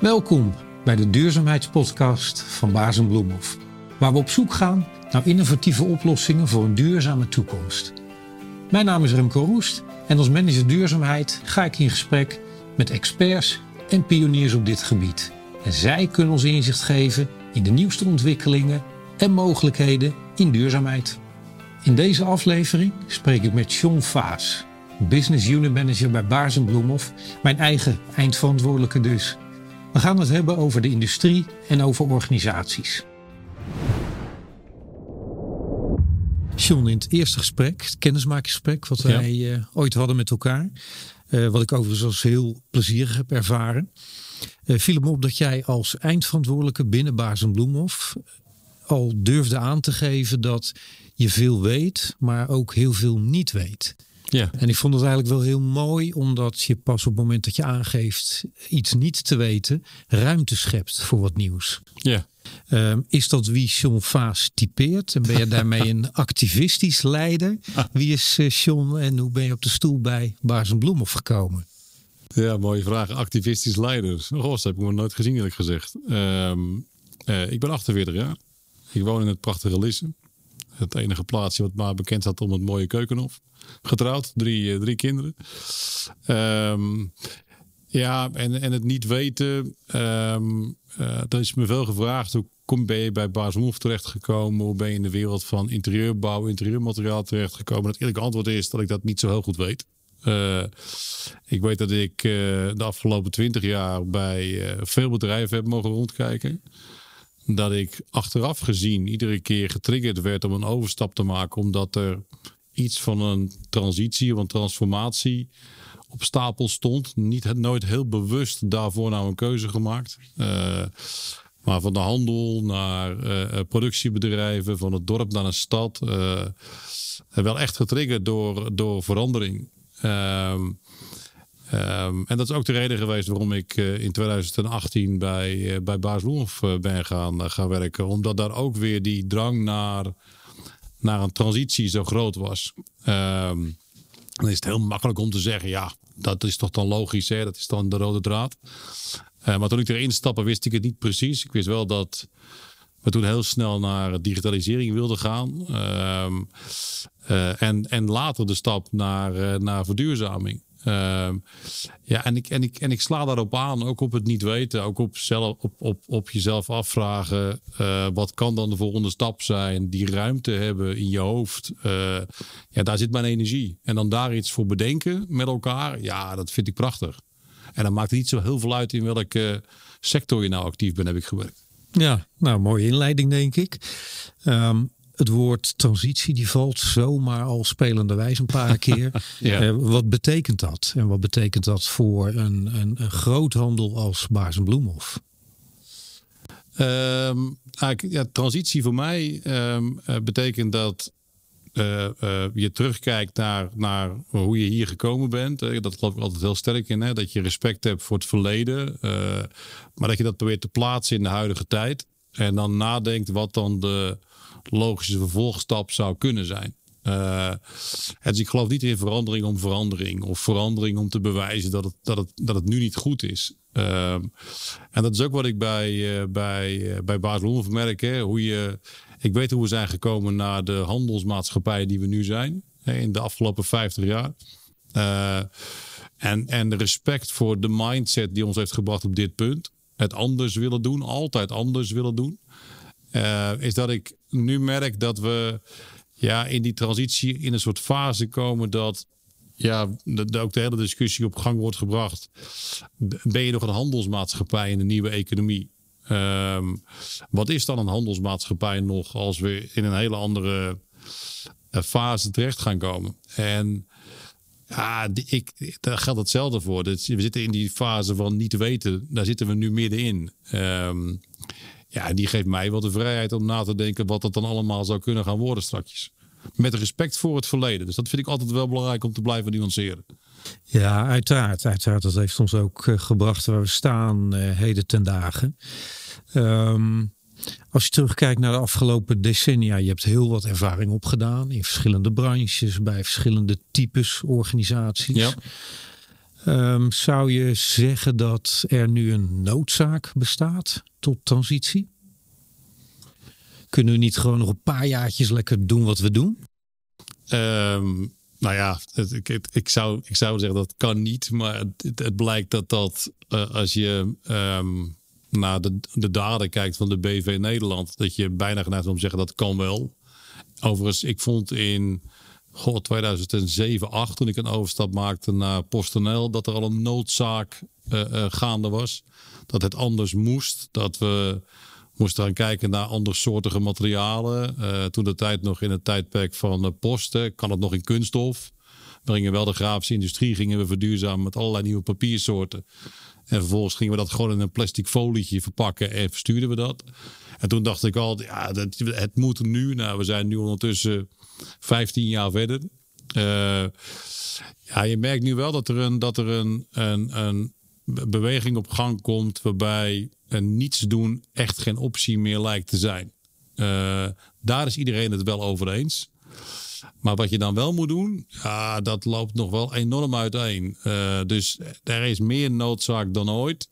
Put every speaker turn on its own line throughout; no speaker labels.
Welkom bij de duurzaamheidspodcast van Baas Bloemhof, waar we op zoek gaan naar innovatieve oplossingen voor een duurzame toekomst. Mijn naam is Remco Roest en als manager duurzaamheid ga ik in gesprek met experts en pioniers op dit gebied. En zij kunnen ons inzicht geven in de nieuwste ontwikkelingen en mogelijkheden in duurzaamheid. In deze aflevering spreek ik met John Vaas, Business Unit Manager bij Baars Bloemhof, mijn eigen eindverantwoordelijke dus. We gaan het hebben over de industrie en over organisaties. John, in het eerste gesprek, het kennismakingsgesprek wat wij eh, ooit hadden met elkaar, uh, wat ik overigens als heel plezierig heb ervaren, uh, viel me op dat jij als eindverantwoordelijke binnen Baars Bloemhof al durfde aan te geven dat je veel weet, maar ook heel veel niet weet. Ja. En ik vond het eigenlijk wel heel mooi, omdat je pas op het moment dat je aangeeft iets niet te weten, ruimte schept voor wat nieuws.
Ja.
Um, is dat wie Sean Vaas typeert? En ben je daarmee een activistisch leider? Wie is uh, Sean en hoe ben je op de stoel bij Baars en Bloemhof gekomen?
Ja, mooie vraag. Activistisch leider. Dat heb ik nog nooit gezien eerlijk gezegd. Um, uh, ik ben 48 jaar. Ik woon in het prachtige Lisse. Het enige plaatsje wat maar bekend staat om het mooie keukenhof. Getrouwd, drie, uh, drie kinderen. Um, ja, en, en het niet weten. Um, uh, er is me veel gevraagd. Hoe kom, ben je bij Baasmoef terechtgekomen? Hoe ben je in de wereld van interieurbouw, interieurmateriaal terechtgekomen? Het eerlijke antwoord is dat ik dat niet zo heel goed weet. Uh, ik weet dat ik de afgelopen twintig jaar bij veel bedrijven heb mogen rondkijken dat ik achteraf gezien iedere keer getriggerd werd om een overstap te maken, omdat er iets van een transitie of een transformatie op stapel stond. Niet nooit heel bewust daarvoor nou een keuze gemaakt. Uh, maar van de handel naar uh, productiebedrijven, van het dorp naar een stad. Wel echt getriggerd door, door verandering. Ehm, Um, en dat is ook de reden geweest waarom ik in 2018 bij, bij Baas Loenhof ben gaan, gaan werken. Omdat daar ook weer die drang naar, naar een transitie zo groot was. Um, dan is het heel makkelijk om te zeggen, ja, dat is toch dan logisch, hè? dat is dan de rode draad. maar toen ik erin stapte, wist ik het niet precies. Ik wist wel dat we toen heel snel naar digitalisering wilden gaan. Um, en, en later de stap naar, naar verduurzaming. Uh, ja, en ik, en, ik, en ik sla daarop aan, ook op het niet weten, ook op, zelf, op, op, op jezelf afvragen. Uh, wat kan dan de volgende stap zijn? Die ruimte hebben in je hoofd. Uh, ja, daar zit mijn energie. En dan daar iets voor bedenken met elkaar, ja, dat vind ik prachtig. En dan maakt het niet zo heel veel uit in welke sector je nou actief bent, heb ik gewerkt.
Ja, nou, mooie inleiding, denk ik. Um, het woord transitie die valt zomaar al spelende wijs een paar keer. ja. uh, wat betekent dat? En wat betekent dat voor een, een, een groothandel als Baars en Bloemhof?
Um, ja, transitie voor mij um, uh, betekent dat uh, je terugkijkt naar, naar hoe je hier gekomen bent. dat geloof ik altijd heel sterk in. Hè? Dat je respect hebt voor het verleden. maar dat je dat probeert te plaatsen in de huidige tijd. En dan nadenkt wat dan de logische vervolgstap zou kunnen zijn. Uh, ik geloof niet in verandering om verandering. Of verandering om te bewijzen dat het, dat het, dat het nu niet goed is. Uh, en dat is ook wat ik bij, uh, bij, uh, bij Baas Loenhof merk. Hè, hoe je, ik weet hoe we zijn gekomen naar de handelsmaatschappijen die we nu zijn. Hè, in de afgelopen 50 jaar. en, en respect voor de mindset die ons heeft gebracht op dit punt. Het anders willen doen. Altijd anders willen doen. Is dat ik nu merk dat we ja, in die transitie in een soort fase komen dat ja, ook de hele discussie op gang wordt gebracht. Ben je nog een handelsmaatschappij in de nieuwe economie? Um, wat is dan een handelsmaatschappij nog als we in een hele andere uh, fase terecht gaan komen? En ja, ik, daar geldt hetzelfde voor. we zitten in die fase van niet weten. Daar zitten we nu middenin. Um, ja, die geeft mij wel de vrijheid om na te denken wat dat dan allemaal zou kunnen gaan worden straks. Met respect voor het verleden. Dus dat vind ik altijd wel belangrijk om te blijven nuanceren.
Ja, uiteraard. uiteraard. Dat heeft ons ook uh, gebracht waar we staan uh, heden ten dagen. Um, als je terugkijkt naar de afgelopen decennia, je hebt heel wat ervaring opgedaan in verschillende branches, bij verschillende types organisaties. Ja. Ehm, zou je zeggen dat er nu een noodzaak bestaat tot transitie? Kunnen we niet gewoon nog een paar jaartjes lekker doen wat we doen?
Um, nou ja, ik, ik, zou, ik zou zeggen dat kan niet. Maar het, het blijkt dat dat uh, als je um, naar de, de daden kijkt van de BV Nederland, dat je bijna geneigd om te zeggen dat kan wel. Overigens, ik vond in god, 2007, 8 toen ik een overstap maakte naar PostNL, dat er al een noodzaak uh, uh, gaande was. Dat het anders moest. Dat we moesten gaan kijken naar andersoortige materialen. Uh, toen de tijd nog in het tijdperk van posten, kan het nog in kunststof. We gingen wel de grafische industrie, gingen we verduurzamen met allerlei nieuwe papiersoorten. En vervolgens gingen we dat gewoon in een plastic folietje verpakken en verstuurden we dat. En toen dacht ik al, ja, het moet nu. Nou, we zijn nu ondertussen 15 jaar verder. Uh, ja, je merkt nu wel dat er een, dat er een, een, een beweging op gang komt waarbij niets doen echt geen optie meer lijkt te zijn. Uh, daar is iedereen het wel over eens. Maar wat je dan wel moet doen, ja, dat loopt nog wel enorm uiteen. Uh, dus er is meer noodzaak dan ooit.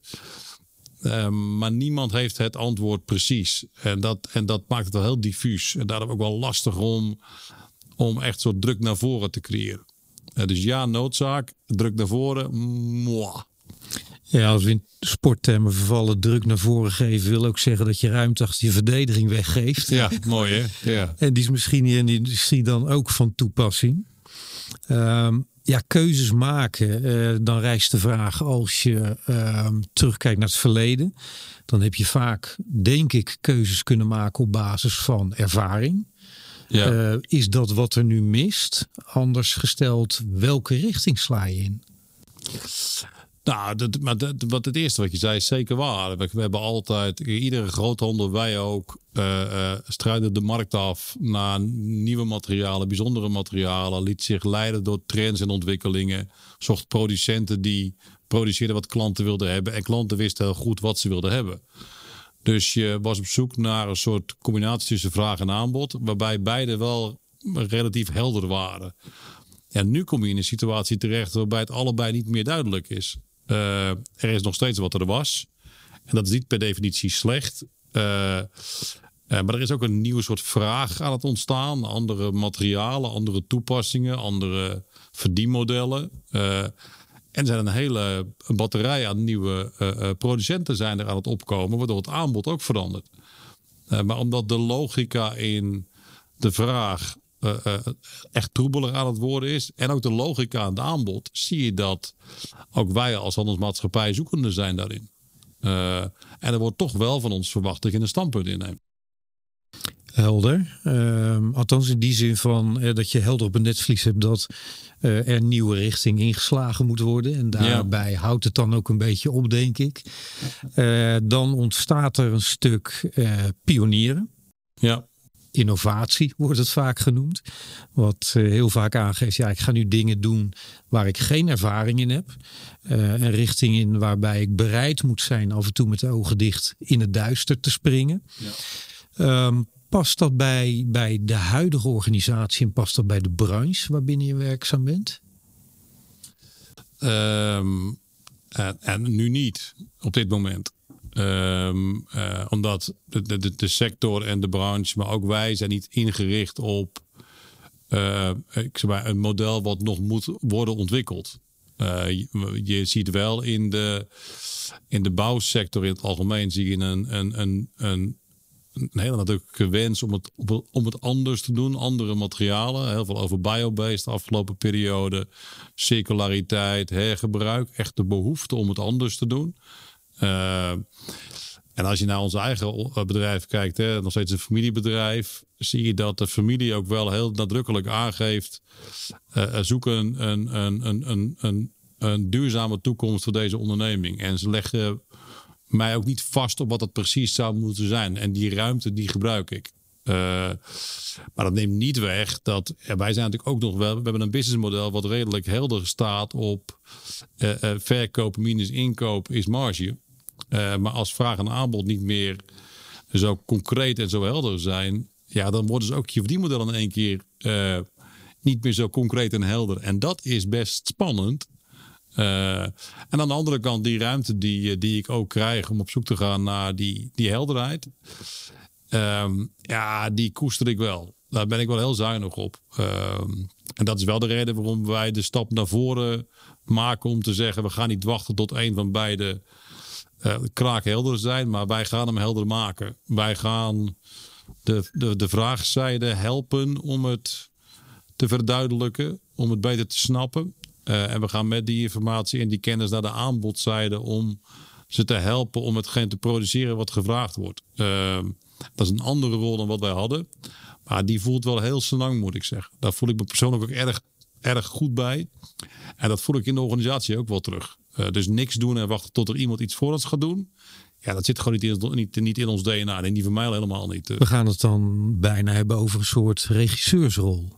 Uh, maar niemand heeft het antwoord precies. En dat, en dat maakt het wel heel diffuus. En daarom ook wel lastig om, om echt zo druk naar voren te creëren. dus ja, noodzaak, druk naar voren.
Ja, als we in sporttermen vervallen, druk naar voren geven, wil ook zeggen dat je ruimte achter je verdediging weggeeft.
Ja, mooi hè? Ja.
En die is misschien in de industrie dan ook van toepassing. Um, ja, keuzes maken. Uh, dan rijst de vraag als je uh, terugkijkt naar het verleden. Dan heb je vaak, denk ik, keuzes kunnen maken op basis van ervaring. Ja. Uh, is dat wat er nu mist? Anders gesteld, welke richting sla je in?
Nou, dat, wat het eerste wat je zei is zeker waar. We, hebben altijd, iedere groothandel, wij ook, uh, de markt af naar nieuwe materialen, bijzondere materialen. Liet zich leiden door trends en ontwikkelingen. Zocht producenten die produceerden wat klanten wilden hebben. En klanten wisten heel goed wat ze wilden hebben. Dus je was op zoek naar een soort combinatie tussen vraag en aanbod. Waarbij beide wel relatief helder waren. Ja, nu kom je in een situatie terecht waarbij het allebei niet meer duidelijk is. Uh, er is nog steeds wat er was. En dat is niet per definitie slecht. Uh, uh, maar er is ook een nieuwe soort vraag aan het ontstaan. Andere materialen, andere toepassingen, andere verdienmodellen. en er zijn een hele batterij aan nieuwe producenten zijn er aan het opkomen, waardoor het aanbod ook verandert. maar omdat de logica in de vraag uh, uh, echt troebeler aan het worden is. En ook de logica aan het aanbod. Zie je dat ook wij als handelsmaatschappij zoekende zijn daarin. Uh, en er wordt toch wel van ons verwacht dat je een standpunt inneemt.
Helder. Uh, althans in die zin van dat je helder op een netvlies hebt dat er nieuwe richting ingeslagen moet worden. En daarbij ja. houdt het dan ook een beetje op, denk ik. dan ontstaat er een stuk pionieren.
Ja
innovatie wordt het vaak genoemd. Wat uh, heel vaak aangeeft, ja, ik ga nu dingen doen waar ik geen ervaring in heb. Uh, een richting in waarbij ik bereid moet zijn af en toe met de ogen dicht in het duister te springen. Ja. Um, past dat bij, bij de huidige organisatie en past dat bij de branche waarbinnen je werkzaam bent?
Um, en, en nu niet, op dit moment. Um, uh, omdat de, de, de, sector en de branche, maar ook wij zijn niet ingericht op uh, ik zeg maar, een model wat nog moet worden ontwikkeld. Je, je, ziet wel in de, in de bouwsector in het algemeen zie je een, een, een, een, een hele natuurlijke wens om het, om het anders te doen. Andere materialen. Heel veel over biobased de afgelopen periode. Circulariteit, hergebruik. Echt de behoefte om het anders te doen. Uh, en als je naar ons eigen bedrijf kijkt, hè, nog steeds een familiebedrijf, zie je dat de familie ook wel heel nadrukkelijk aangeeft: uh, zoeken een, een, een, een, een, duurzame toekomst voor deze onderneming. En ze leggen mij ook niet vast op wat dat precies zou moeten zijn. En die ruimte, die gebruik ik. Maar dat neemt niet weg dat wij zijn natuurlijk ook nog wel. We hebben een businessmodel wat redelijk helder staat op verkoop minus inkoop is marge. Uh, maar als vraag en aanbod niet meer zo concreet en zo helder zijn, ja, dan worden ze ook je verdienmodellen in één keer uh, niet meer zo concreet en helder. En dat is best spannend. Uh, en aan de andere kant die ruimte die, die ik ook krijg om op zoek te gaan naar die, die helderheid. Um, ja, die koester ik wel. Daar ben ik wel heel zuinig op. Um, en dat is wel de reden waarom wij de stap naar voren maken om te zeggen: we gaan niet wachten tot een van beide uh, kraak helder zijn, maar wij gaan hem helder maken. Wij gaan de, de, de vraagzijde helpen om het te verduidelijken, om het beter te snappen. Uh, en we gaan met die informatie en die kennis naar de aanbodzijde om ze te helpen om hetgeen te produceren wat gevraagd wordt. Uh, dat is een andere rol dan wat wij hadden. Maar die voelt wel heel lang, moet ik zeggen. Daar voel ik me persoonlijk ook erg, erg goed bij. En dat voel ik in de organisatie ook wel terug. Uh, dus niks doen en wachten tot er iemand iets voor ons gaat doen. Ja, dat zit gewoon niet in, niet, niet in ons DNA. En die van mij helemaal niet.
We gaan het dan bijna hebben over een soort regisseursrol.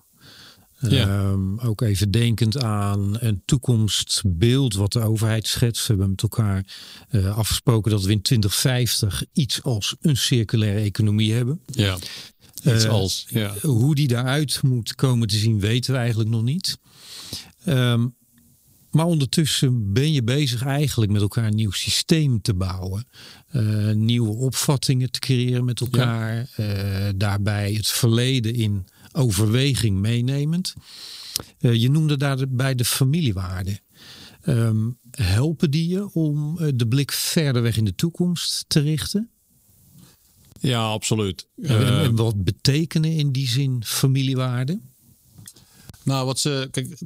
Ja. Um, ook even denkend aan een toekomstbeeld wat de overheid schetst. We hebben met elkaar uh, afgesproken dat we in 2050 iets als een circulaire economie hebben.
Ja, iets uh, als. Ja.
Hoe die daaruit moet komen te zien weten we eigenlijk nog niet. Um, maar ondertussen ben je bezig eigenlijk met elkaar een nieuw systeem te bouwen. Uh, nieuwe opvattingen te creëren met elkaar. Ja. daarbij het verleden in overweging meenemend. Uh, je noemde daarbij de familiewaarden. Um, helpen die je om de blik verder weg in de toekomst te richten?
Ja, absoluut.
En, en eh, wat betekenen in die zin familiewaarden?
Nou, wat ze, kijk,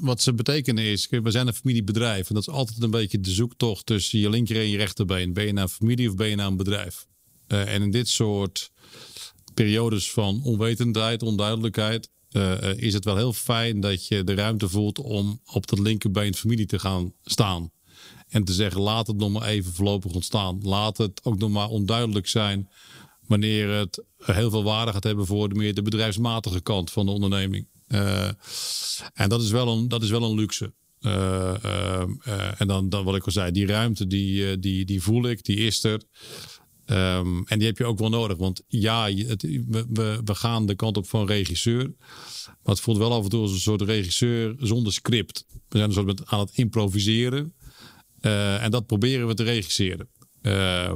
wat ze betekenen is, we zijn een familiebedrijf. En dat is altijd een beetje de zoektocht tussen je linker en je rechterbeen. Ben je naar een familie of ben je naar een bedrijf? Uh, en in dit soort periodes van onwetendheid, onduidelijkheid, uh, is het wel heel fijn dat je de ruimte voelt om op dat linkerbeen familie te gaan staan. En te zeggen, laat het nog maar even voorlopig ontstaan. Laat het ook nog maar onduidelijk zijn wanneer het heel veel waarde gaat hebben voor de meer de bedrijfsmatige kant van de onderneming. Uh, en dat is wel een, dat is wel een luxe. Uh, uh, en dan, dan wat ik al zei, die ruimte die, die, die voel ik, die is er. Um, en die heb je ook wel nodig. Want ja, we, we, gaan de kant op van regisseur. Maar het voelt wel af en toe als een soort regisseur zonder script. We zijn een soort met, aan het improviseren. En dat proberen we te regisseren. Uh,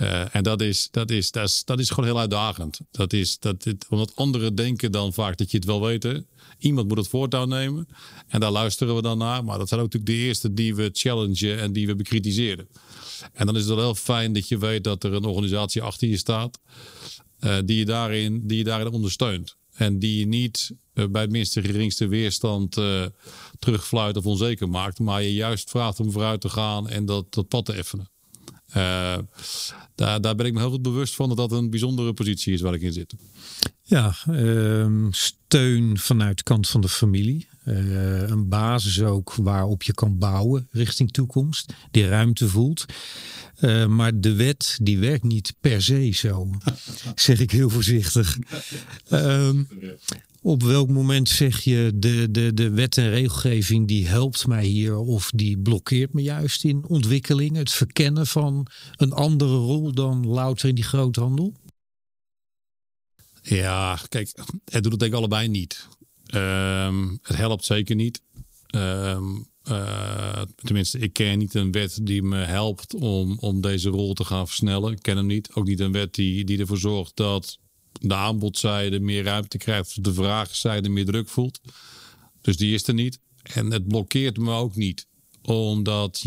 uh, en dat is, dat, is, dat, is, dat is gewoon heel uitdagend. Dat is, dat, dit, omdat anderen denken dan vaak dat je het wel weet. Iemand moet het voortouw nemen. En daar luisteren we dan naar. Maar dat zijn ook natuurlijk de eerste die we challengen en die we bekritiseren. En dan is het wel heel fijn dat je weet dat er een organisatie achter je staat. Uh, die, je daarin, die je daarin ondersteunt. En die je niet uh, bij het minste geringste weerstand uh, terugfluit of onzeker maakt. Maar je juist vraagt om vooruit te gaan en dat, dat pad te effenen. Daar, daar ben ik me heel goed bewust van dat dat een bijzondere positie is waar ik in zit.
Ja, ehm, steun vanuit de kant van de familie. Uh, een basis ook waarop je kan bouwen richting toekomst. Die ruimte voelt. Uh, maar de wet die werkt niet per se zo. zeg ik heel voorzichtig. Um, op welk moment zeg je de, de, de wet en regelgeving die helpt mij hier of die blokkeert me juist in ontwikkeling? Het verkennen van een andere rol dan louter in die groothandel?
Ja, kijk, het doet het denk ik allebei niet. Um, het helpt zeker niet. Um, uh, tenminste, ik ken niet een wet die me helpt om, om deze rol te gaan versnellen. Ik ken hem niet. Ook niet een wet die, die ervoor zorgt dat de aanbodzijde meer ruimte krijgt, of de vraagzijde meer druk voelt. Dus die is er niet. En het blokkeert me ook niet. Omdat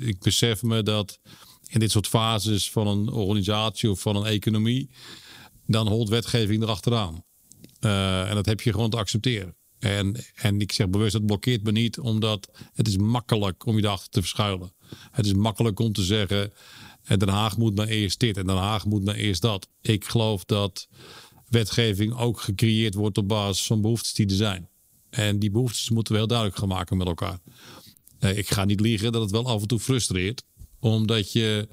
ik besef me dat in dit soort fases van een organisatie of van een economie, dan holt wetgeving erachteraan. Uh, en dat heb je gewoon te accepteren. En, en ik zeg bewust, het blokkeert me niet, omdat het is makkelijk om je daarachter te verschuilen. Het is makkelijk om te zeggen, eh, Den Haag moet maar eerst dit en Den Haag moet maar eerst dat. Ik geloof dat wetgeving ook gecreëerd wordt op basis van behoeftes die er zijn. En die behoeftes moeten we heel duidelijk gaan maken met elkaar. Eh, ik ga niet liegen dat het wel af en toe frustreert, omdat je,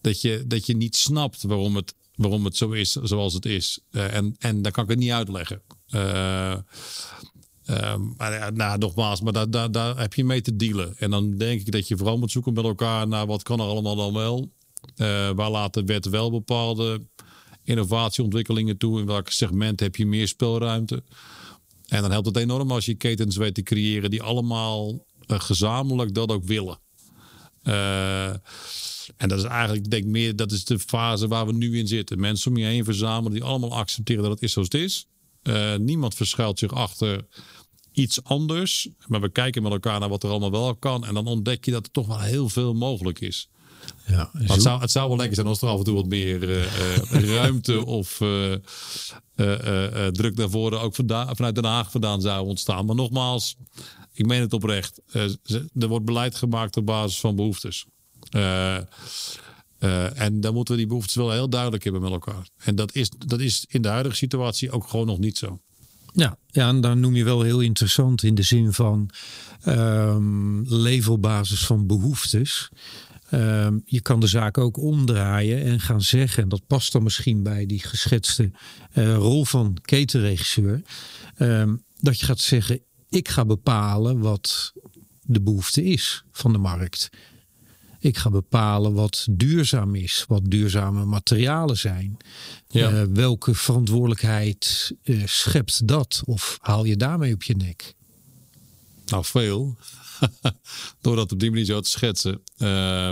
dat je, dat je niet snapt waarom het waarom het zo is zoals het is. Uh, en, en dan kan ik het niet uitleggen. Uh, uh, maar nou, nogmaals, maar daar, daar, daar heb je mee te dealen. En dan denk ik dat je vooral moet zoeken met elkaar naar wat kan er allemaal dan wel. waar laat de wet wel bepaalde innovatieontwikkelingen toe? In welk segment heb je meer speelruimte? En dan helpt het enorm als je ketens weet te creëren die allemaal gezamenlijk dat ook willen. En dat is eigenlijk, denk ik meer, dat is de fase waar we nu in zitten. Mensen om je heen verzamelen die allemaal accepteren dat het is zoals het is. niemand verschuilt zich achter iets anders. Maar we kijken met elkaar naar wat er allemaal wel kan. En dan ontdek je dat er toch wel heel veel mogelijk is. Ja, het, zou, het zou wel lekker zijn als er af en toe wat meer uh, ruimte of uh, druk naar voren ook vanuit Den Haag vandaan zou ontstaan. Maar nogmaals, ik meen het oprecht. er wordt beleid gemaakt op basis van behoeftes. en dan moeten we die behoeftes wel heel duidelijk hebben met elkaar. En dat is, dat is in de huidige situatie ook gewoon nog niet zo.
Ja, ja, en daar noem je wel heel interessant in de zin van um, op basis van behoeftes. Um, je kan de zaak ook omdraaien en gaan zeggen, en dat past dan misschien bij die geschetste rol van ketenregisseur, um, dat je gaat zeggen, ik ga bepalen wat de behoefte is van de markt. Ik ga bepalen wat duurzaam is, wat duurzame materialen zijn. Ja. Uh, welke verantwoordelijkheid uh, schept dat? Of haal je daarmee op je nek?
Nou, veel. Door dat op die manier zo te schetsen. Uh,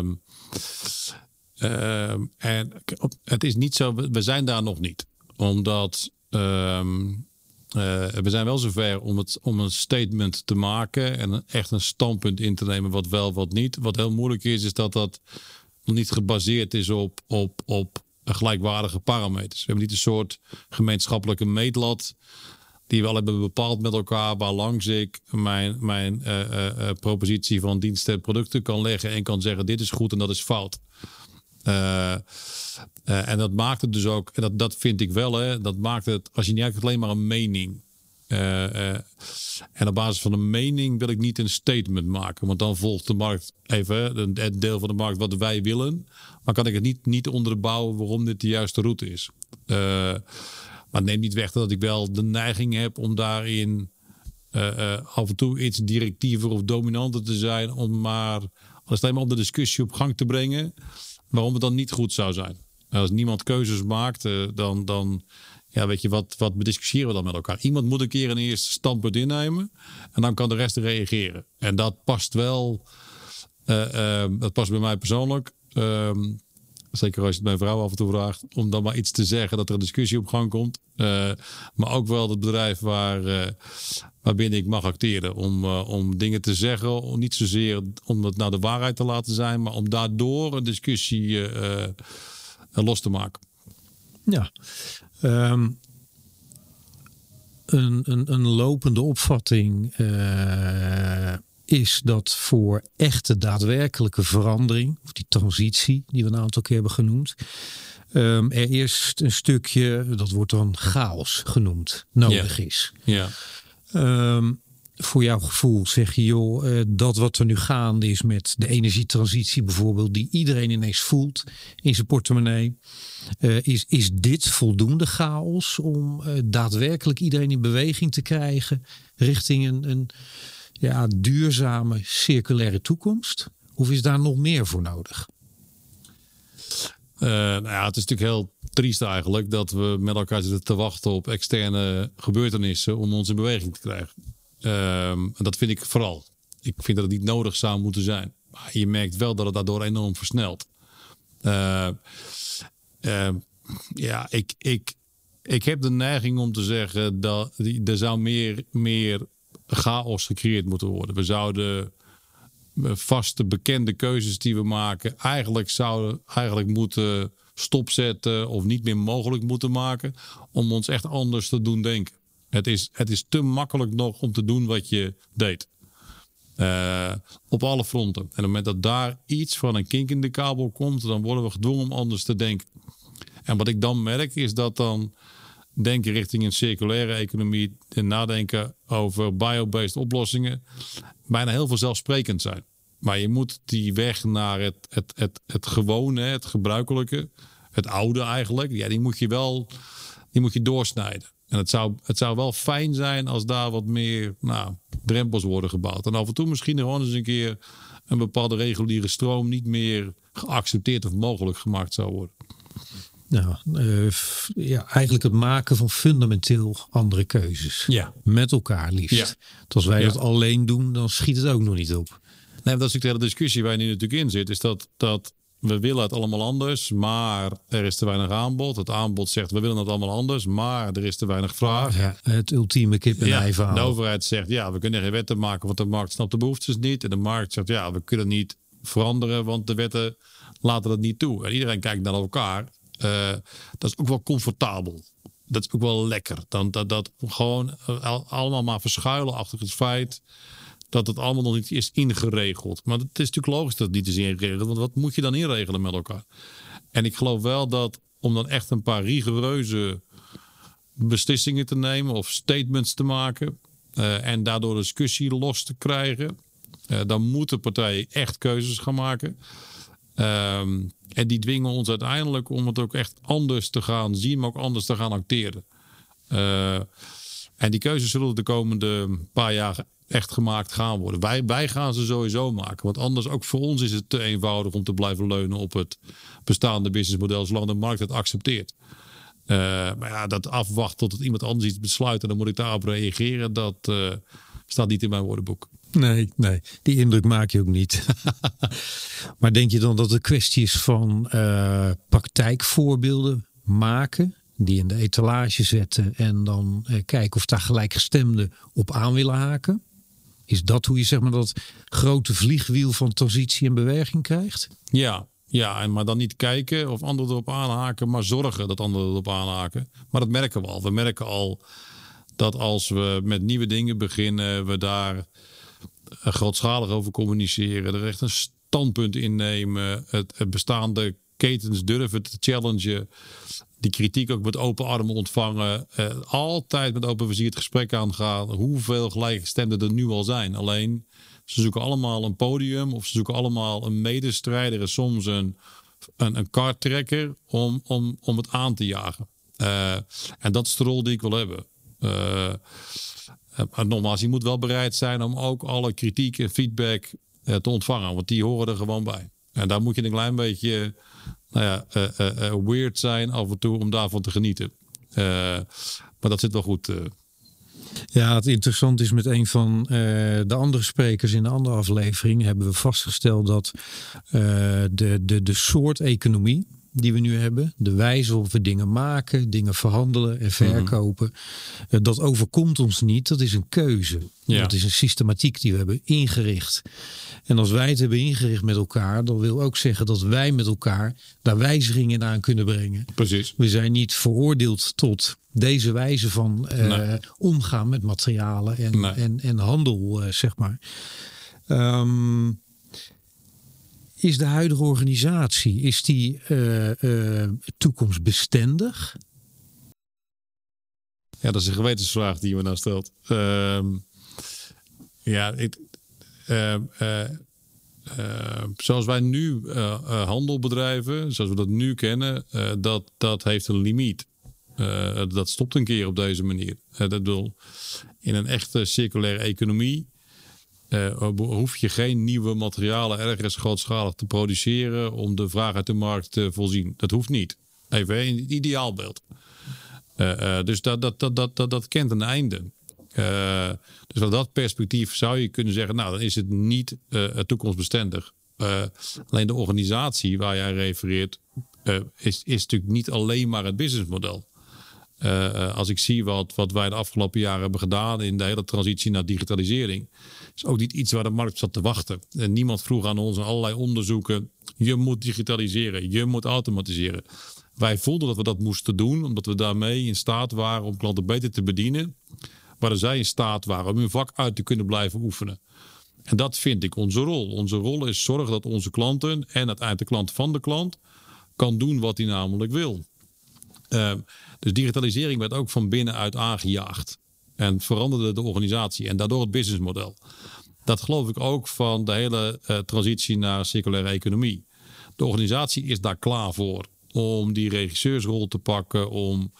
en het is niet zo, we zijn daar nog niet. Omdat ehm, uh, we zijn wel zover om, het, om een statement te maken en echt een standpunt in te nemen wat wel, wat niet. Wat heel moeilijk is, is dat dat niet gebaseerd is op, op, op gelijkwaardige parameters. We hebben niet een soort gemeenschappelijke meetlat die we al hebben bepaald met elkaar, waar langs ik mijn, mijn uh, uh, propositie van diensten en producten kan leggen en kan zeggen dit is goed en dat is fout. Uh, uh, en dat maakt het dus ook, en dat, dat vind ik wel, hè, dat maakt het, als je niet eigenlijk alleen maar een mening. Uh, en op basis van een mening wil ik niet een statement maken, want dan volgt de markt even het deel van de markt wat wij willen. Maar kan ik het niet, niet onderbouwen waarom dit de juiste route is. maar neem niet weg dat ik wel de neiging heb om daarin af en toe iets directiever of dominanter te zijn, om maar, als alleen maar om de discussie op gang te brengen waarom het dan niet goed zou zijn. Als niemand keuzes maakt, eh, dan, dan ja, weet je, wat, wat bediscussiëren we dan met elkaar? Iemand moet een keer een eerste standpunt innemen en dan kan de rest reageren. En dat past wel, uh, dat past bij mij persoonlijk. Ehm, zeker als je het mijn vrouw af en toe vraagt, om dan maar iets te zeggen dat er een discussie op gang komt. maar ook wel het bedrijf waar, uh, waarbinnen ik mag acteren. Om, om dingen te zeggen, niet zozeer om het naar de waarheid te laten zijn, maar om daardoor een discussie los te maken.
Ja, ehm, een, een, een, lopende opvatting is dat voor echte daadwerkelijke verandering, of die transitie die we een aantal keer hebben genoemd, um, er eerst een stukje, dat wordt dan chaos genoemd, nodig is. Ja. Um, voor jouw gevoel zeg je, joh, uh, dat wat er nu gaande is met de energietransitie bijvoorbeeld, die iedereen ineens voelt in zijn portemonnee, uh, is, is dit voldoende chaos om uh, daadwerkelijk iedereen in beweging te krijgen richting een, een ja, duurzame circulaire toekomst? Of is daar nog meer voor nodig?
nou ja, het is natuurlijk heel triest eigenlijk dat we met elkaar zitten te wachten op externe gebeurtenissen om ons in beweging te krijgen. Um, en dat vind ik vooral. Ik vind dat het niet nodig zou moeten zijn. Maar je merkt wel dat het daardoor enorm versnelt. Uh, ja, ik, ik, ik heb de neiging om te zeggen dat er zou meer, meer chaos gecreëerd moeten worden. We zouden vaste bekende keuzes die we maken eigenlijk zouden eigenlijk moeten stopzetten of niet meer mogelijk moeten maken om ons echt anders te doen denken. Het is, het is te makkelijk nog om te doen wat je deed. Uh, op alle fronten. En op het moment dat daar iets van een kink in de kabel komt, dan worden we gedwongen om anders te denken. En wat ik dan merk is dat dan denken richting een circulaire economie en nadenken over biobased oplossingen bijna heel vanzelfsprekend zijn. Maar je moet die weg naar het, het, het, het gewone, het gebruikelijke, het oude eigenlijk, ja, die moet je wel die moet je doorsnijden. En het zou, het zou wel fijn zijn als daar wat meer nou, drempels worden gebouwd. En af en toe misschien gewoon eens een keer een bepaalde reguliere stroom niet meer geaccepteerd of mogelijk gemaakt zou worden.
Nou, uh, ja, eigenlijk het maken van fundamenteel andere keuzes.
Ja.
Met elkaar liefst. Ja. als wij dat alleen doen, dan schiet het ook nog niet op.
Nee, dat is natuurlijk de discussie waar je nu natuurlijk in zit. Is dat, dat we willen het allemaal anders, maar er is te weinig aanbod. Het aanbod zegt we willen het allemaal anders, maar er is te weinig vraag.
Ja, het ultieme kip en ei verhaal.
De overheid zegt ja, we kunnen geen wetten maken, want de markt snapt de behoeftes niet. En de markt zegt ja, we kunnen niet veranderen, want de wetten laten dat niet toe. En iedereen kijkt naar elkaar. Uh, dat is ook wel comfortabel. Dat is ook wel lekker. Dan dat, dat gewoon uh, allemaal maar verschuilen achter het feit dat het allemaal nog niet is ingeregeld. Maar het is natuurlijk logisch dat het niet is ingeregeld. Want wat moet je dan inregelen met elkaar? En ik geloof wel dat om dan echt een paar rigoureuze beslissingen te nemen of statements te maken. Uh, en daardoor discussie los te krijgen. Uh, dan moeten partijen echt keuzes gaan maken. Um, en die dwingen ons uiteindelijk om het ook echt anders te gaan zien, maar ook anders te gaan acteren. Uh, en die keuzes zullen de komende paar jaar echt gemaakt gaan worden. Wij, wij gaan ze sowieso maken. Want anders ook voor ons is het te eenvoudig om te blijven leunen op het bestaande businessmodel, zolang de markt het accepteert. Uh, maar ja, dat afwachten tot iemand anders iets besluit en dan moet ik daarop reageren, dat uh, staat niet in mijn woordenboek.
Nee, nee, die indruk maak je ook niet. maar denk je dan dat het kwestie is van uh, praktijkvoorbeelden maken? Die in de etalage zetten en dan uh, kijken of daar gelijkgestemden op aan willen haken? Is dat hoe je zeg maar dat grote vliegwiel van transitie en beweging krijgt?
Ja, ja, maar dan niet kijken of anderen erop aanhaken, maar zorgen dat anderen erop aanhaken. Maar dat merken we al. We merken al dat als we met nieuwe dingen beginnen, we daar grootschalig over communiceren, er echt een standpunt innemen, het, bestaande ketens durven te challengen, die kritiek ook met open armen ontvangen, eh, altijd met open vizier het gesprek aangaan, hoeveel gelijkgestemden er nu al zijn. Alleen ze zoeken allemaal een podium of ze zoeken allemaal een medestrijder en soms een, een, een karttrekker om, om, om het aan te jagen. Uh, en dat is de rol die ik wil hebben. Uh, nogmaals, je moet wel bereid zijn om ook alle kritiek en feedback uh, te ontvangen, want die horen er gewoon bij. En daar moet je een klein beetje nou ja, uh, weird zijn af en toe om daarvan te genieten. maar dat zit wel goed.
Ja, het interessant is met een van de andere sprekers in de andere aflevering hebben we vastgesteld dat de, de, de soort economie, die we nu hebben, de wijze waarop we dingen maken, dingen verhandelen en verkopen, mm. dat overkomt ons niet. Dat is een keuze. Ja. Dat is een systematiek die we hebben ingericht. En als wij het hebben ingericht met elkaar, dan wil ook zeggen dat wij met elkaar daar wijzigingen aan kunnen brengen.
Precies.
We zijn niet veroordeeld tot deze wijze van uh, nee. omgaan met materialen en, nee. en, en handel, uh, zeg maar. Um, is de huidige organisatie is die uh, toekomstbestendig?
Ja, dat is een gewetensvraag die je me nou stelt. Uh, ja, ik, uh, uh, zoals wij nu handel bedrijven, zoals we dat nu kennen, dat, dat heeft een limiet. dat stopt een keer op deze manier. dat bedoel, in een echte circulaire economie hoef je geen nieuwe materialen ergens grootschalig te produceren om de vraag uit de markt te voorzien. Dat hoeft niet. Even het ideaalbeeld. dus dat, dat, dat, dat, dat, kent een einde. Dus van dat perspectief zou je kunnen zeggen, nou dan is het niet toekomstbestendig. Alleen de organisatie waar jij refereert, is, is natuurlijk niet alleen maar het businessmodel. Als ik zie wat, wat wij de afgelopen jaren hebben gedaan in de hele transitie naar digitalisering, is ook niet iets waar de markt zat te wachten. En niemand vroeg aan ons allerlei onderzoeken: je moet digitaliseren, je moet automatiseren. Wij voelden dat we dat moesten doen, omdat we daarmee in staat waren om klanten beter te bedienen waar zij in staat waren om hun vak uit te kunnen blijven oefenen. En dat vind ik onze rol. Onze rol is zorgen dat onze klanten en uiteindelijk de klant van de klant kan doen wat hij namelijk wil. Uh, dus digitalisering werd ook van binnenuit aangejaagd en veranderde de organisatie en daardoor het businessmodel. Dat geloof ik ook van de hele uh, transitie naar circulaire economie. De organisatie is daar klaar voor om die regisseursrol te pakken, om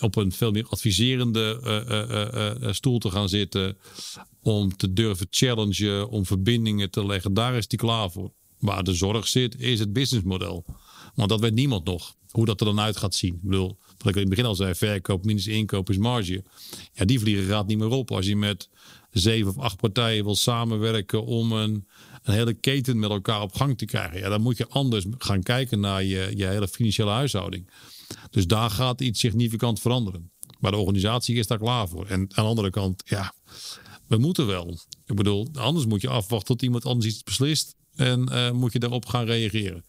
op een veel meer adviserende stoel te gaan zitten. Om te durven challengen, om verbindingen te leggen. Daar is die klaar voor. Waar de zorg zit, is het businessmodel. Want dat weet niemand nog. Hoe dat er dan uit gaat zien. Ik bedoel, wat ik in het begin al zei, verkoop minus inkoop is marge. Ja, die vliegen gaat niet meer op. Als je met zeven of acht partijen wil samenwerken om een, een hele keten met elkaar op gang te krijgen. Ja, dan moet je anders gaan kijken naar je, je hele financiële huishouding. Dus daar gaat iets significant veranderen. Maar de organisatie is daar klaar voor. En aan de andere kant, ja, we moeten wel. Ik bedoel, anders moet je afwachten tot iemand anders iets beslist. En uh, moet je daarop gaan reageren.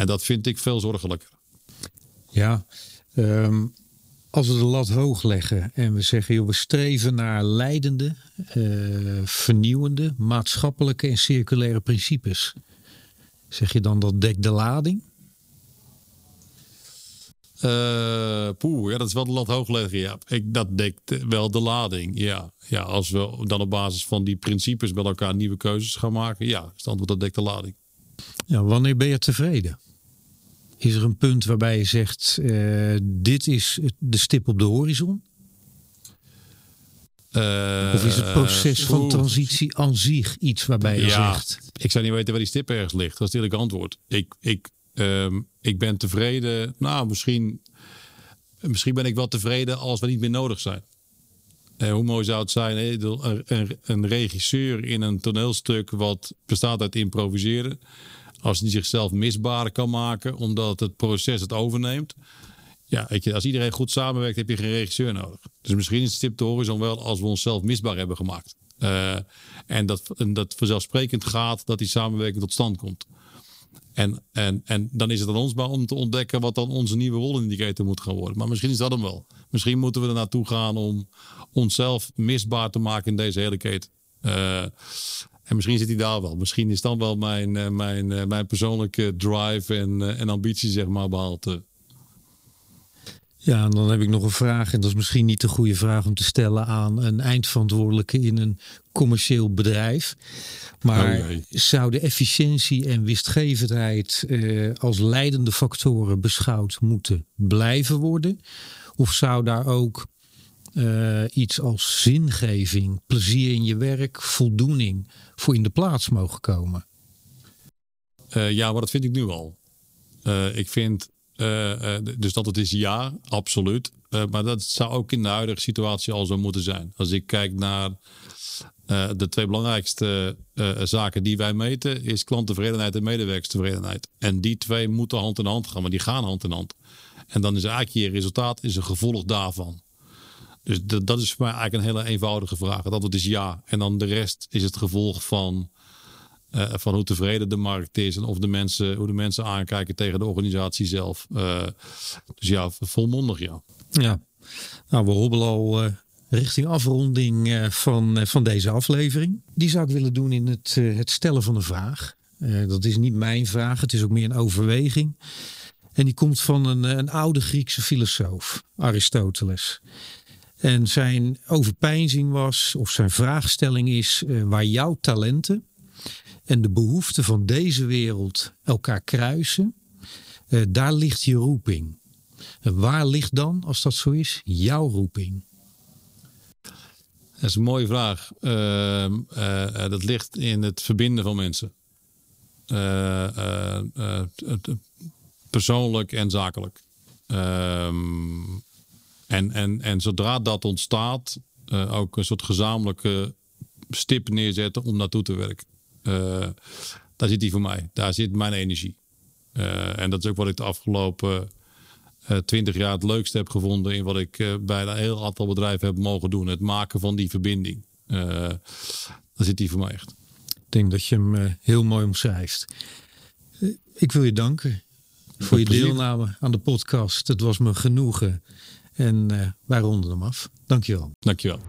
En dat vind ik veel zorgelijker.
Ja, um, als we de lat hoog leggen en we zeggen, joh, we streven naar leidende, uh, vernieuwende, maatschappelijke en circulaire principes. Zeg je dan dat dekt de lading?
Uh, poeh, ja, dat is wel de lat hoog leggen. Ja. Ik, dat dekt wel de lading. Ja. ja, als we dan op basis van die principes met elkaar nieuwe keuzes gaan maken, ja, is het antwoord dat dekt de lading.
Ja, wanneer ben je tevreden? Is er een punt waarbij je zegt: uh, dit is de stip op de horizon? Uh, of is het proces van transitie aan zich iets waarbij je ja, zegt?
Ik zou niet weten waar die stip ergens ligt. Dat is het eerlijke antwoord. Ik, ik, um, ik ben tevreden. Nou, misschien, misschien ben ik wel tevreden als we niet meer nodig zijn. Uh, hoe mooi zou het zijn, een, een, een regisseur in een toneelstuk wat bestaat uit improviseren als hij zichzelf misbaar kan maken, omdat het proces het overneemt. Ja, je, als iedereen goed samenwerkt, heb je geen regisseur nodig. Dus misschien is het stip de horizon wel als we onszelf misbaar hebben gemaakt. Uh, en, dat, en dat vanzelfsprekend gaat dat die samenwerking tot stand komt. En, en, en dan is het aan ons maar om te ontdekken wat dan onze nieuwe rolindicator moet gaan worden. Maar misschien is dat hem wel. Misschien moeten we er naartoe gaan om onszelf misbaar te maken in deze hele keten. Uh, en misschien zit hij daar wel. Misschien is dan wel mijn, uh, mijn, uh, mijn persoonlijke drive en, uh, en ambitie, zeg maar, behaald.
Ja, en dan heb ik nog een vraag. En dat is misschien niet de goede vraag om te stellen aan een eindverantwoordelijke in een commercieel bedrijf. Maar oh, zou de efficiëntie en winstgevendheid als leidende factoren beschouwd moeten blijven worden? Of zou daar ook uh, iets als zingeving, plezier in je werk, voldoening voor in de plaats mogen komen?
Uh, ja, maar dat vind ik nu al. Uh, ik vind dus dat het is ja, absoluut. maar dat zou ook in de huidige situatie al zo moeten zijn. Als ik kijk naar de twee belangrijkste zaken die wij meten, is klanttevredenheid en medewerkerstevredenheid. En die twee moeten hand in hand gaan, maar die gaan hand in hand. En dan is eigenlijk je resultaat is een gevolg daarvan. Dus dat is voor mij eigenlijk een hele eenvoudige vraag. Dat het is ja. En dan de rest is het gevolg van, uh, van hoe tevreden de markt is. En of de mensen, hoe de mensen aankijken tegen de organisatie zelf. Uh, dus ja, volmondig ja.
Ja, nou we hobbelen al uh, richting afronding van, van deze aflevering. Die zou ik willen doen in het, het stellen van een vraag. dat is niet mijn vraag, het is ook meer een overweging. En die komt van een, een oude Griekse filosoof, Aristoteles. En zijn overpeinzing was, of zijn vraagstelling is, uh, waar jouw talenten en de behoeften van deze wereld elkaar kruisen, uh, daar ligt je roeping. Waar ligt dan, als dat zo is, jouw roeping?
Dat is een mooie vraag. Uh, dat ligt in het verbinden van mensen. persoonlijk en zakelijk. Ehm, en, en, en zodra dat ontstaat, uh, ook een soort gezamenlijke stip neerzetten om naartoe te werken. Uh, daar zit die voor mij. Daar zit mijn energie. Uh, en dat is ook wat ik de afgelopen twintig jaar het leukste heb gevonden in wat ik bij een heel aantal bedrijven heb mogen doen. Het maken van die verbinding. daar zit die voor mij echt.
Ik denk dat je hem heel mooi omschrijft. Ik wil je danken voor je deelname aan de podcast. Het was me genoegen. En uh, wij ronden hem af. Dankjewel.
Dankjewel.